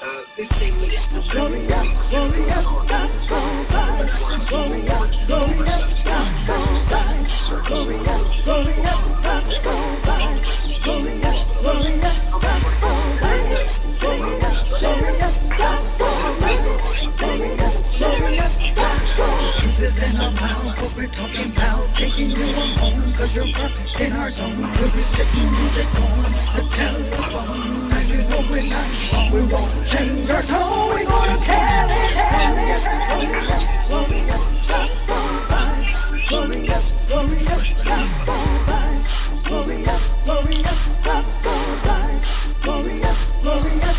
15 minutes. Gloria, Gloria, God's gone by. Gloria, Gloria, God's gone Glorious, I'm strong. This in her mouth, what we're talking. Taking you on home, you're perfect in our zone. We'll be sitting music on the telephone. Cause you know we're not. We won't change our tone. We're gonna tell it, tell it, tell it. Glorious, stop on by. Glorious, glorious, stop on by. Glorious, glorious, stop on by. Glorious, glorious,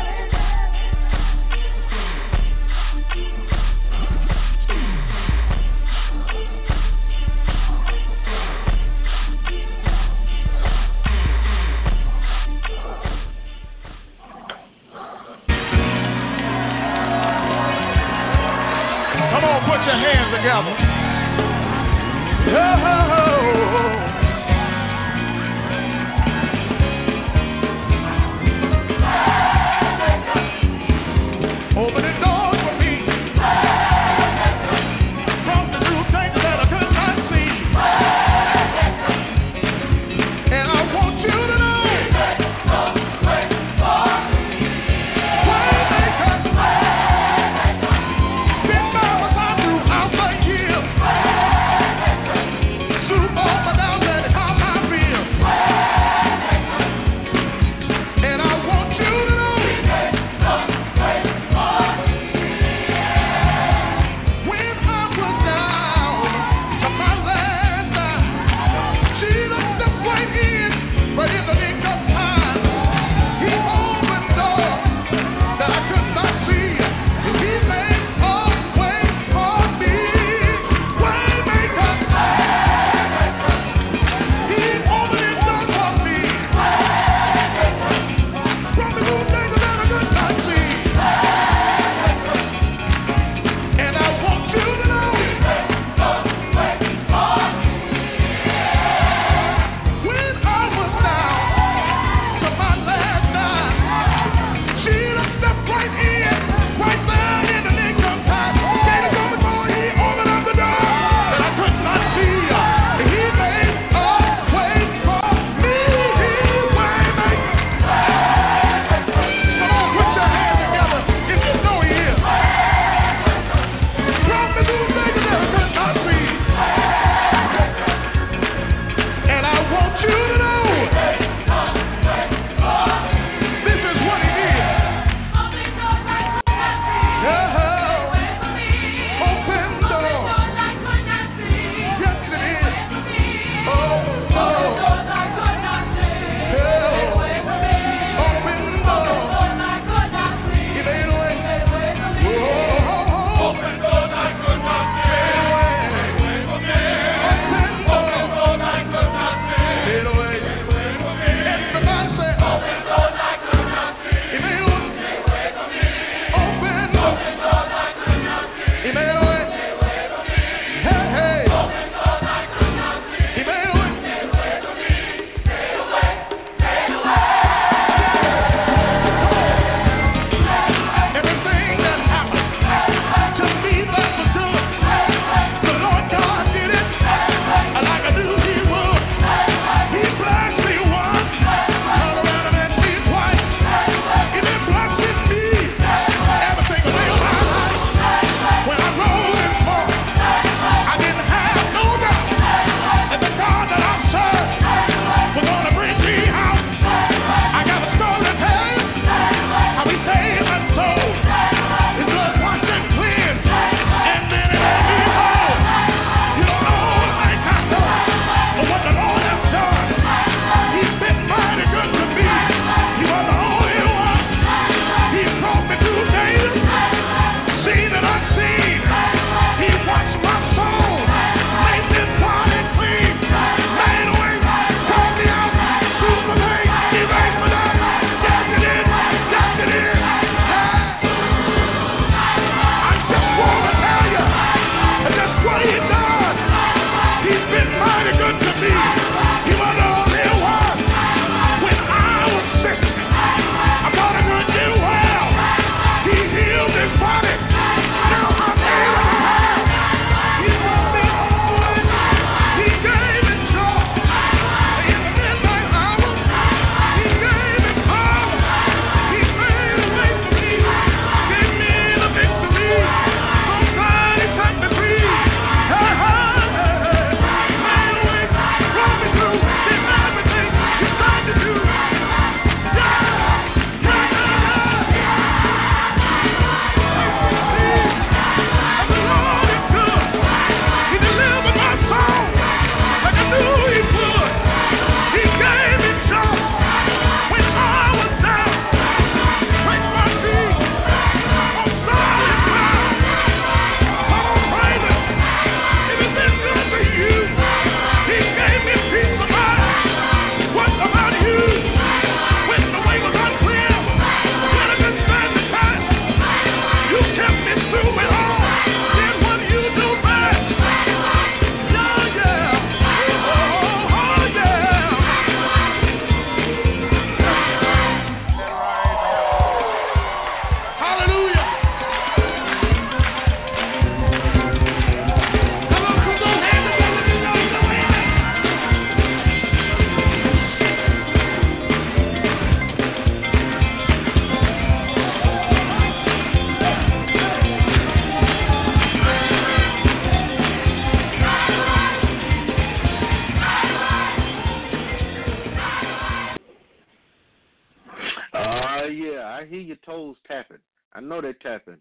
hear your toes tapping. I know they're tapping.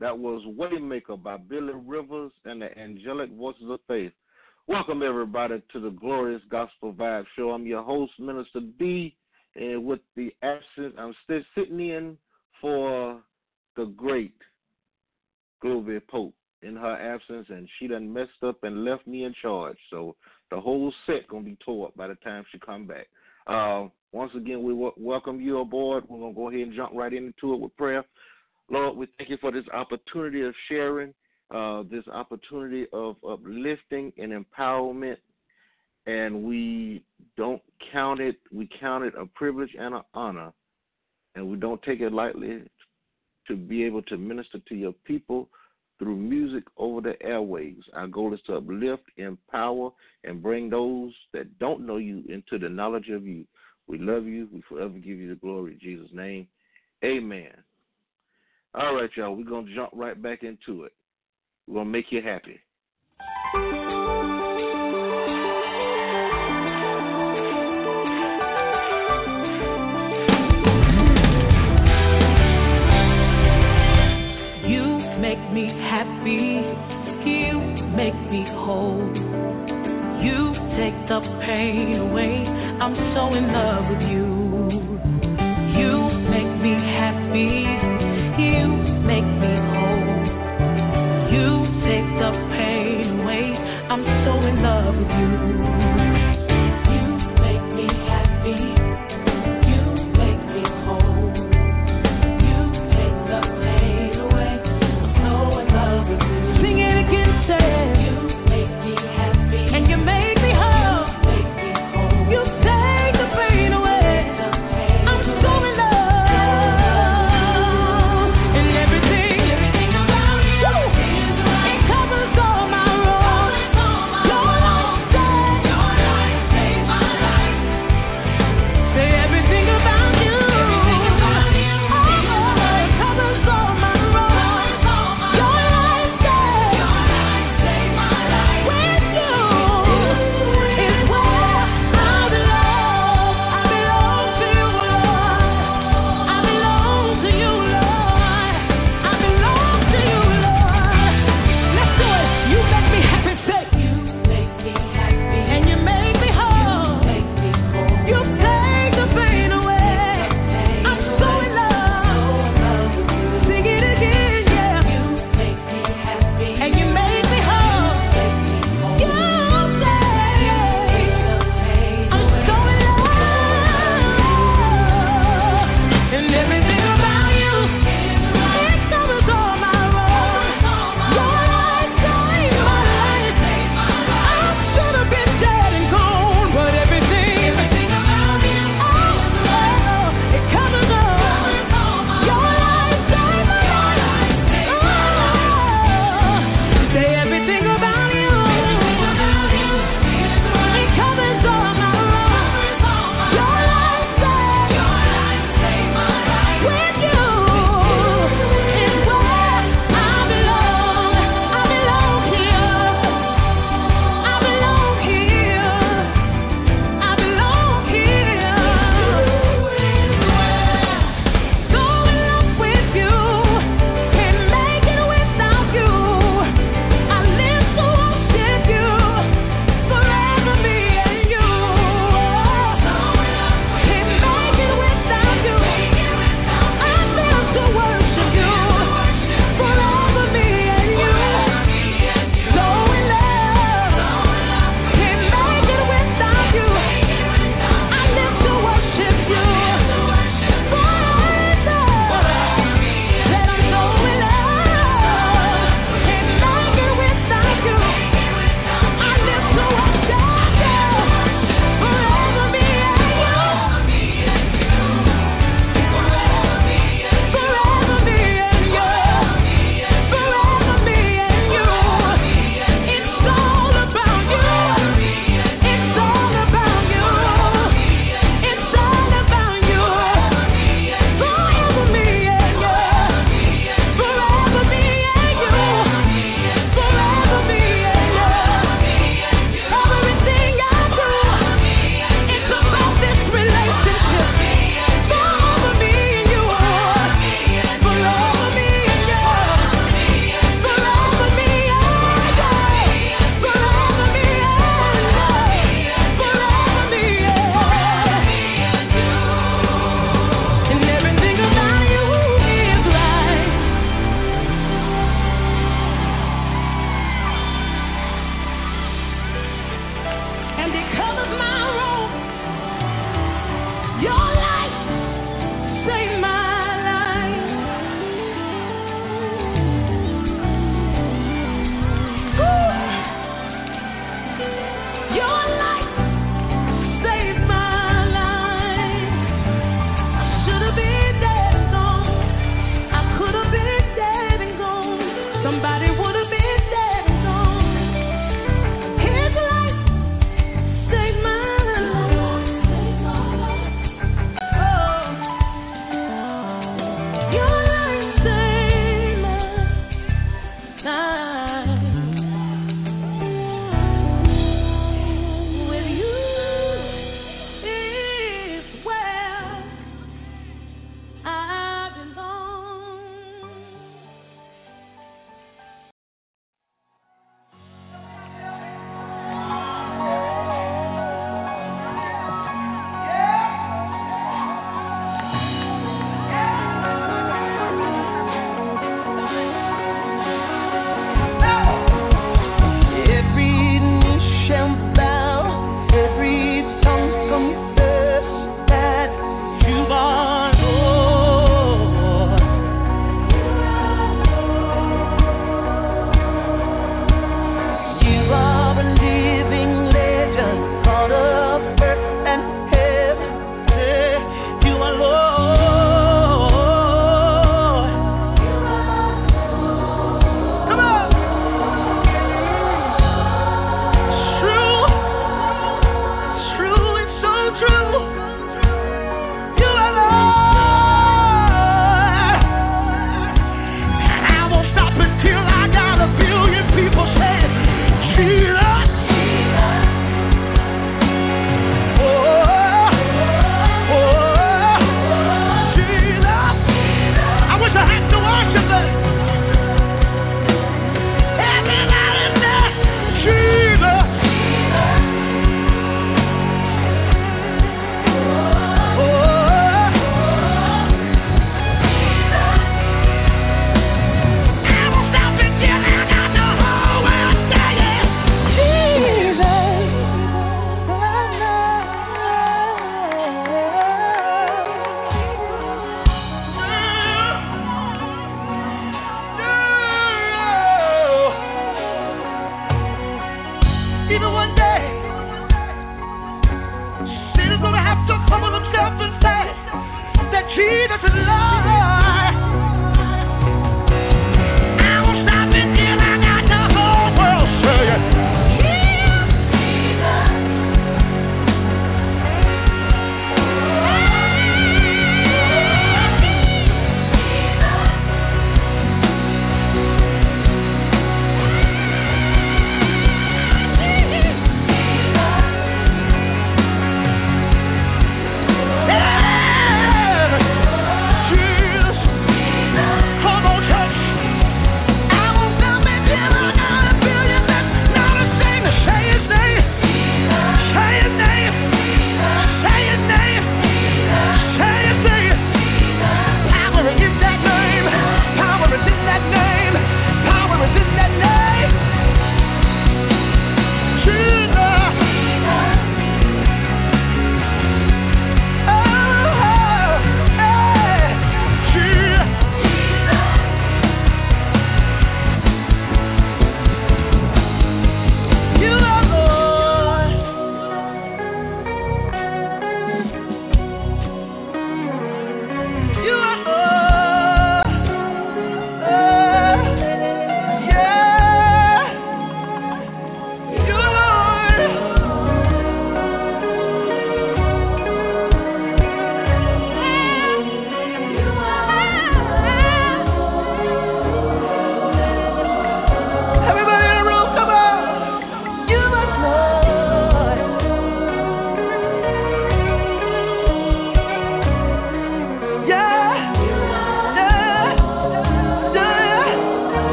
That was Waymaker by Billy Rivers and the Angelic Voices of Faith. Welcome everybody to the Glorious Gospel Vibe Show. I'm your host, Minister B, and with the absence, I'm still sitting in for the great Gloria Pope in her absence, and she done messed up and left me in charge. So the whole set gonna be tore up by the time she come back. Uh, once again, we welcome you aboard. We're gonna go ahead and jump right into it with prayer. Lord, we thank you for this opportunity of sharing, uh, this opportunity of uplifting and empowerment, and we don't count it. We count it a privilege and an honor, and we don't take it lightly to be able to minister to your people through music over the airwaves. Our goal is to uplift, empower, and bring those that don't know you into the knowledge of you. We love you. We forever give you the glory. In Jesus' name, amen. All right, y'all. We're going to jump right back into it. We're going to make you happy. You make me happy. You make me whole. You take the pain away. I'm so in love with you. You make me happy. You make me whole. You take the pain away. I'm so in love with you.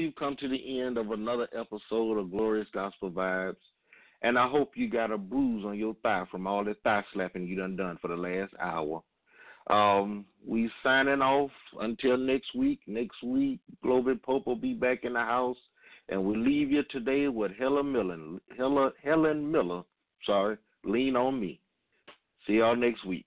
We've come to the end of another episode of Glorious Gospel Vibes. And I hope you got a bruise on your thigh from all the thigh slapping you done done for the last hour. Um, we signing off until next week. Next week, Global Pope will be back in the house, and we leave you today with Helen Miller. Helen, Helen Miller, sorry, lean on me. See y'all next week.